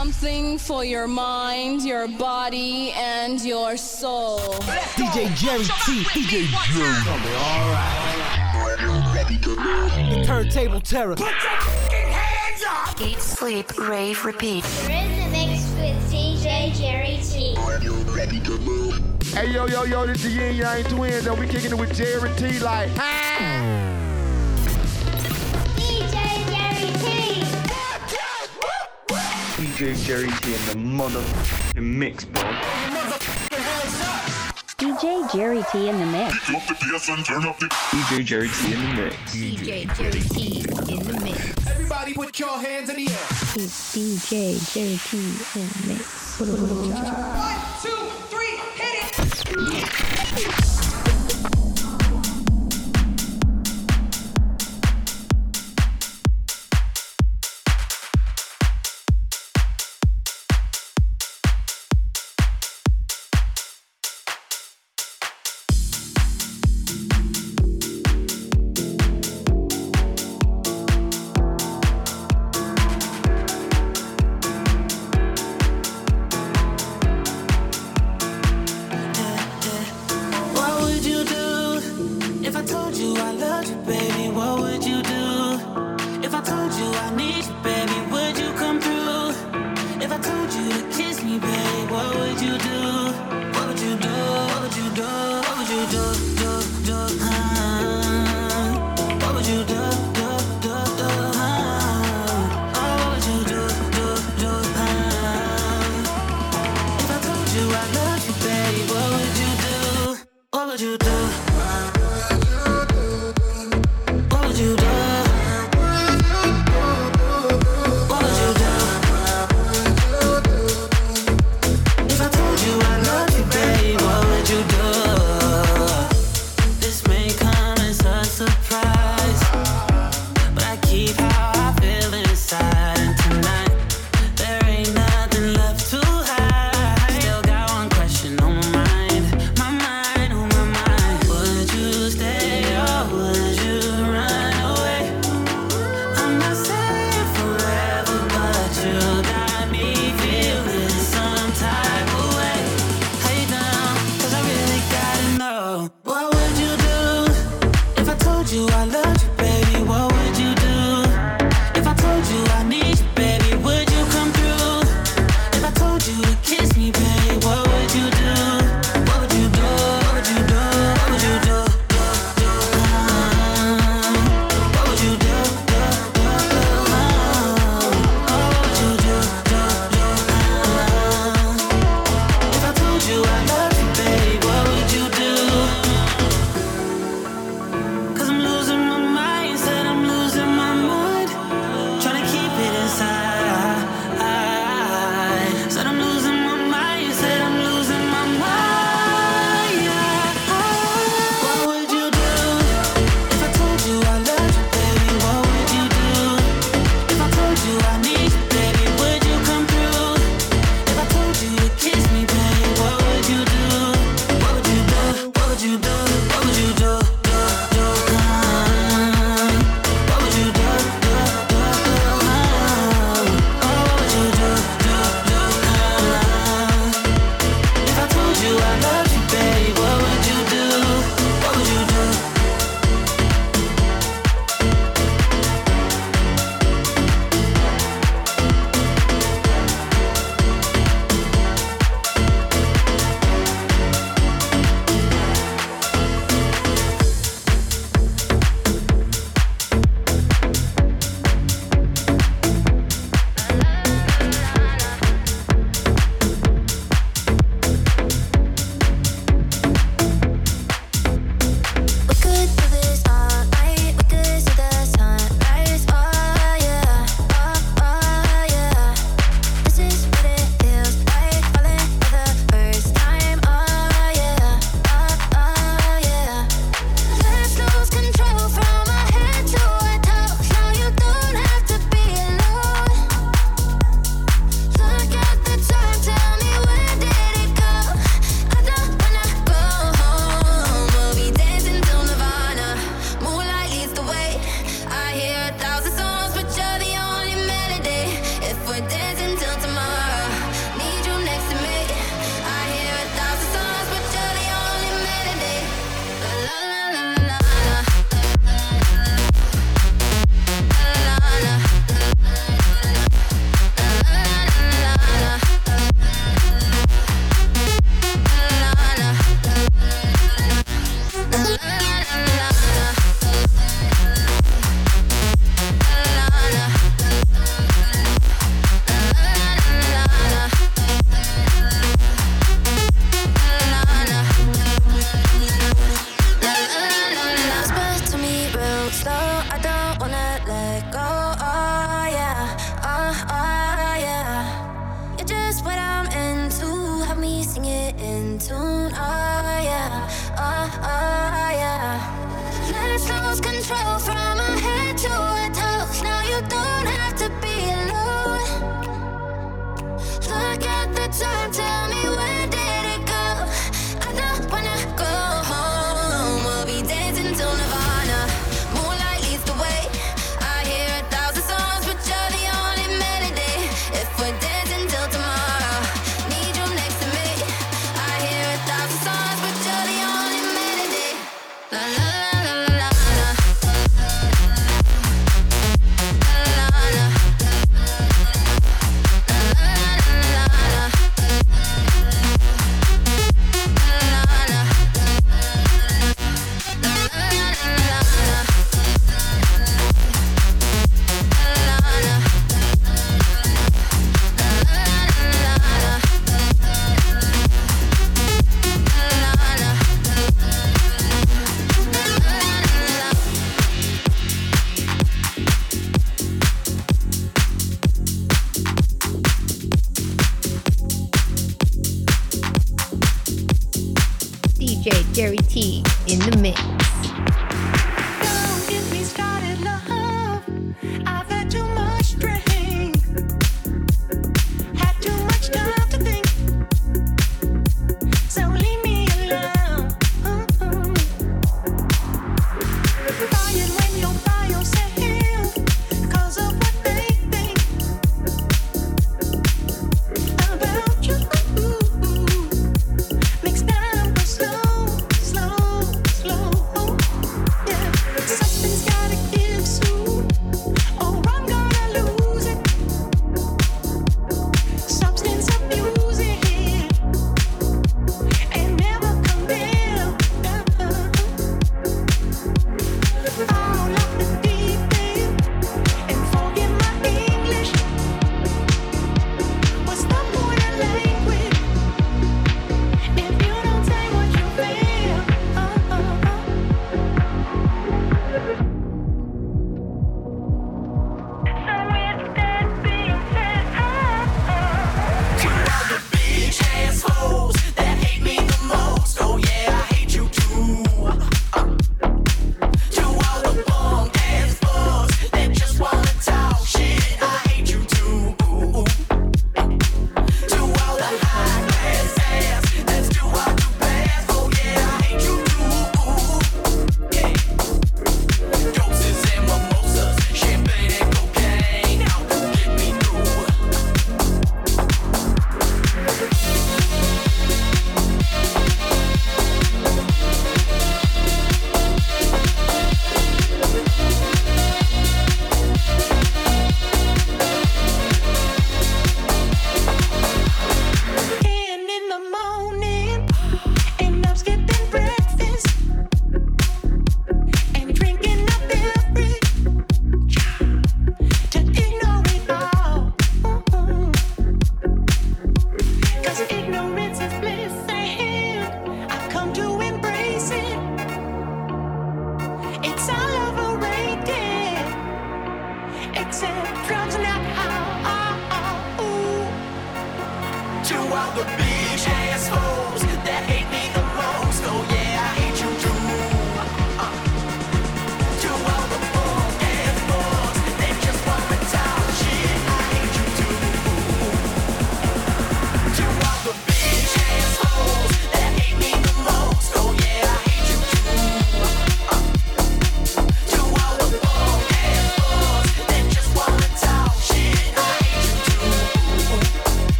Something for your mind, your body, and your soul. DJ Jerry T. DJ Jerry. The turntable terror. Put your fucking hands up! Eat, sleep, rave, repeat. Rhythmix with DJ Jerry T. Are you ready to move? Hey yo yo yo, this is the Yin Yang Twins, and we kicking it with Jerry T. Like, DJ DJ Jerry T in the motherfucking mix, bro. DJ Jerry T in the mix. DJ Jerry T in the mix. DJ Jerry T in the mix. Everybody put your hands in the air. It's DJ Jerry T in the mix.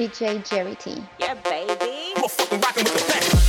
DJ Jerry T. Yeah, baby.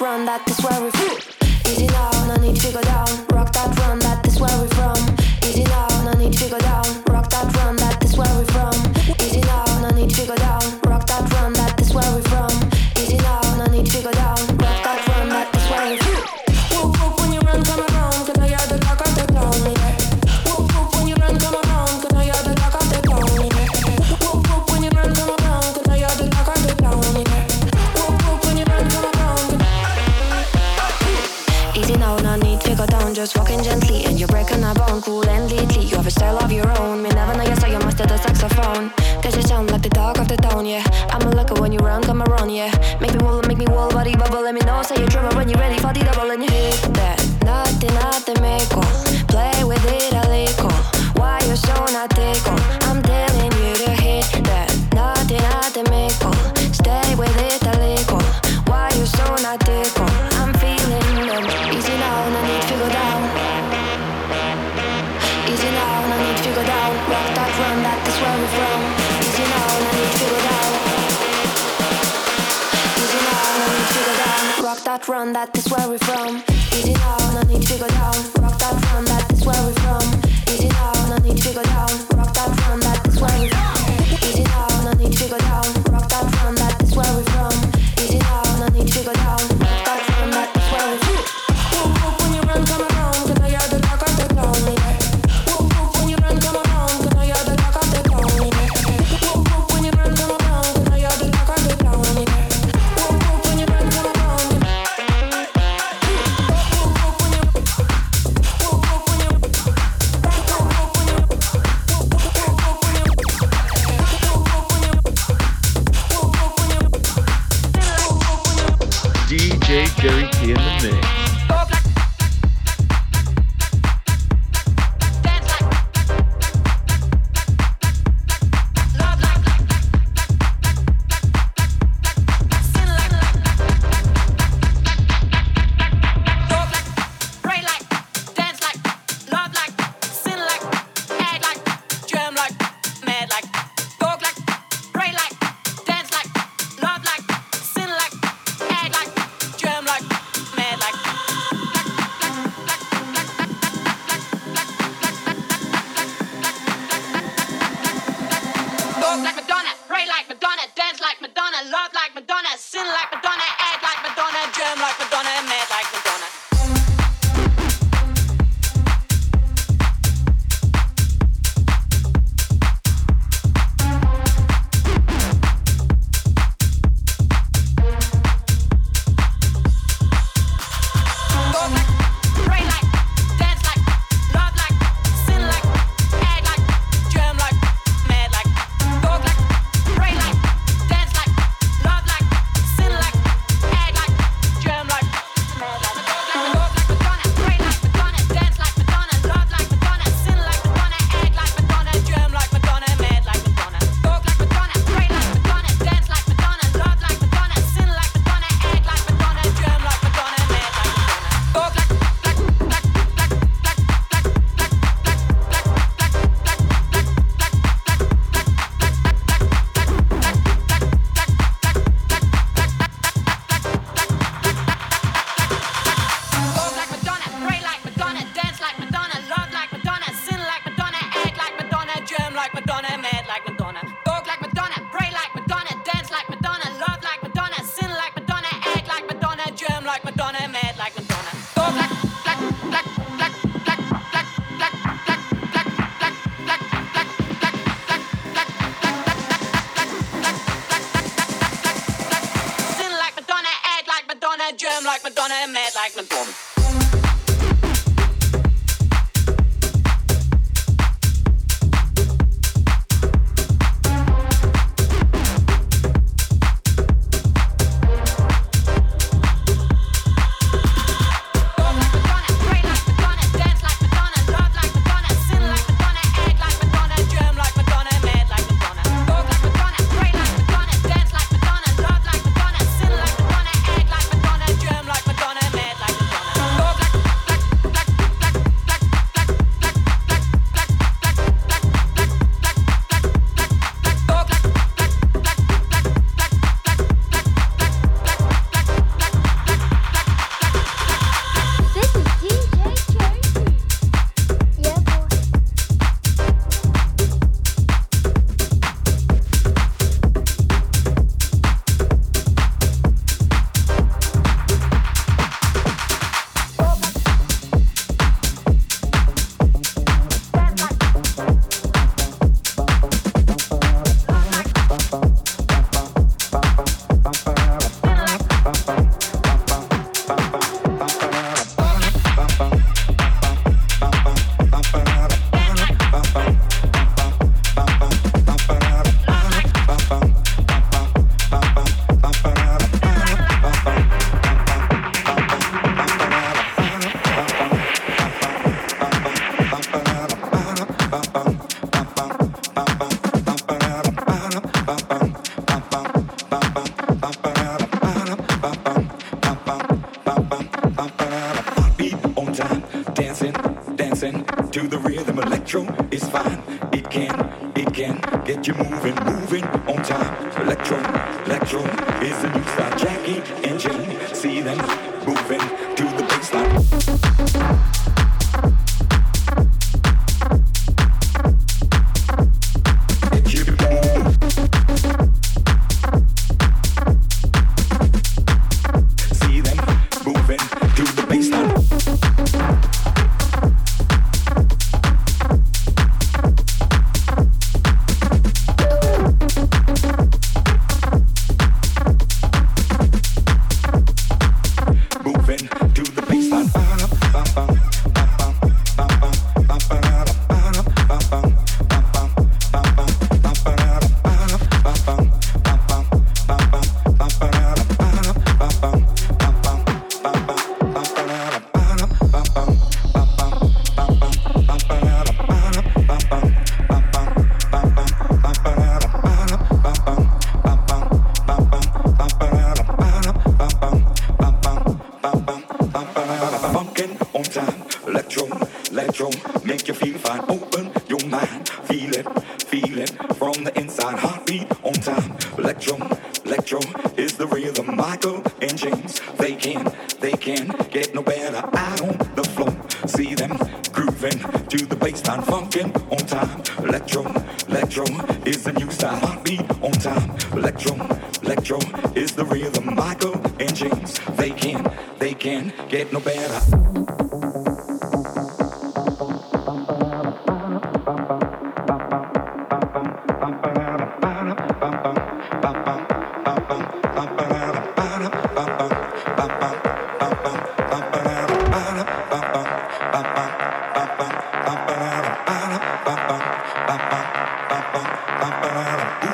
run that is where we flew Easy now, no need to go down.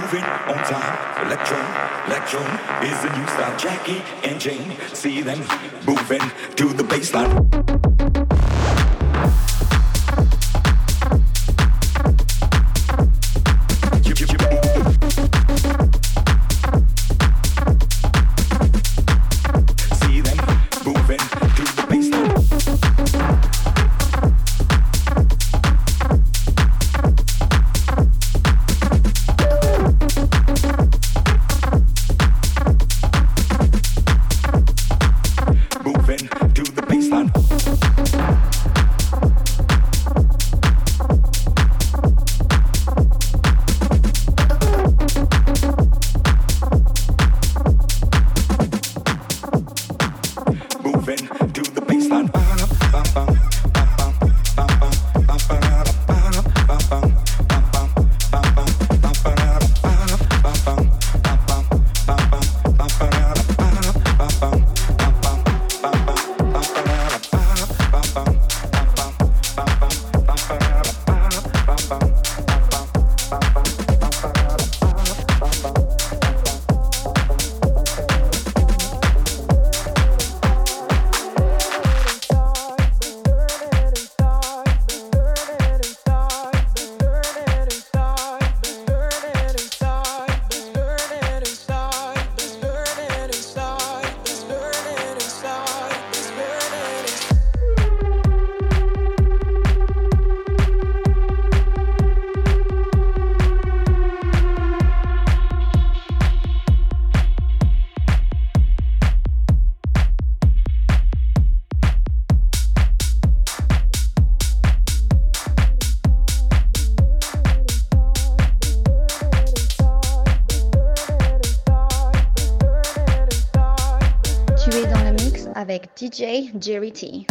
Moving on time, Electron electron is the new style. Jackie and Jane, see them moving to the bassline. Jerry T.